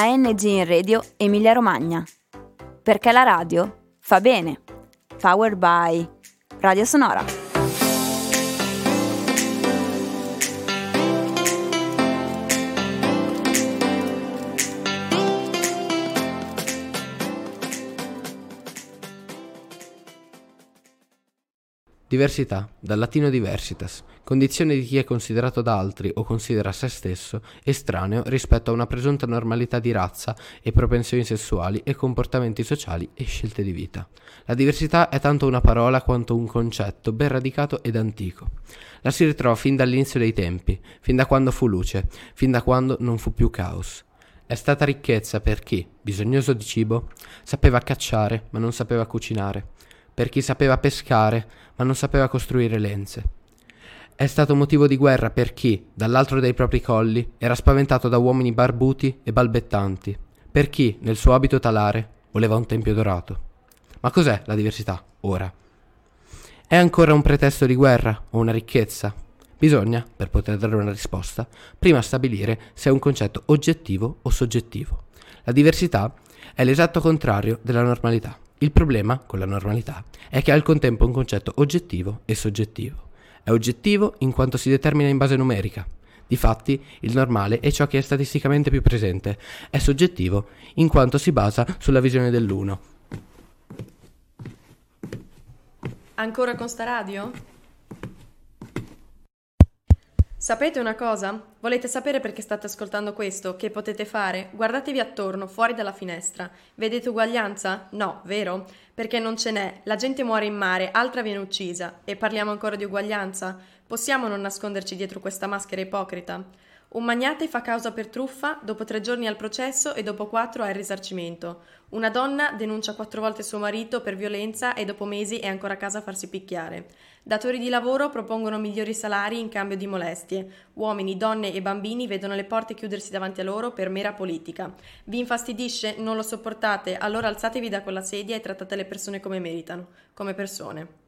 ANG in Radio Emilia Romagna. Perché la radio fa bene. Powered by Radio Sonora. Diversità, dal latino diversitas, condizione di chi è considerato da altri o considera se stesso estraneo rispetto a una presunta normalità di razza e propensioni sessuali e comportamenti sociali e scelte di vita. La diversità è tanto una parola quanto un concetto ben radicato ed antico. La si ritrova fin dall'inizio dei tempi, fin da quando fu luce, fin da quando non fu più caos. È stata ricchezza per chi, bisognoso di cibo, sapeva cacciare ma non sapeva cucinare per chi sapeva pescare ma non sapeva costruire lenze. È stato motivo di guerra per chi, dall'altro dei propri colli, era spaventato da uomini barbuti e balbettanti, per chi, nel suo abito talare, voleva un tempio dorato. Ma cos'è la diversità, ora? È ancora un pretesto di guerra o una ricchezza? Bisogna, per poter dare una risposta, prima stabilire se è un concetto oggettivo o soggettivo. La diversità è l'esatto contrario della normalità. Il problema con la normalità è che è al contempo un concetto oggettivo e soggettivo. È oggettivo in quanto si determina in base numerica. Difatti, il normale è ciò che è statisticamente più presente. È soggettivo in quanto si basa sulla visione dell'uno. Ancora con sta radio? Sapete una cosa? Volete sapere perché state ascoltando questo? Che potete fare? Guardatevi attorno, fuori dalla finestra. Vedete uguaglianza? No, vero? Perché non ce n'è. La gente muore in mare, altra viene uccisa. E parliamo ancora di uguaglianza? Possiamo non nasconderci dietro questa maschera ipocrita? Un magnate fa causa per truffa, dopo tre giorni al processo e dopo quattro al risarcimento. Una donna denuncia quattro volte suo marito per violenza e dopo mesi è ancora a casa a farsi picchiare. Datori di lavoro propongono migliori salari in cambio di molestie. Uomini, donne e bambini vedono le porte chiudersi davanti a loro per mera politica. Vi infastidisce? Non lo sopportate? Allora alzatevi da quella sedia e trattate le persone come meritano, come persone.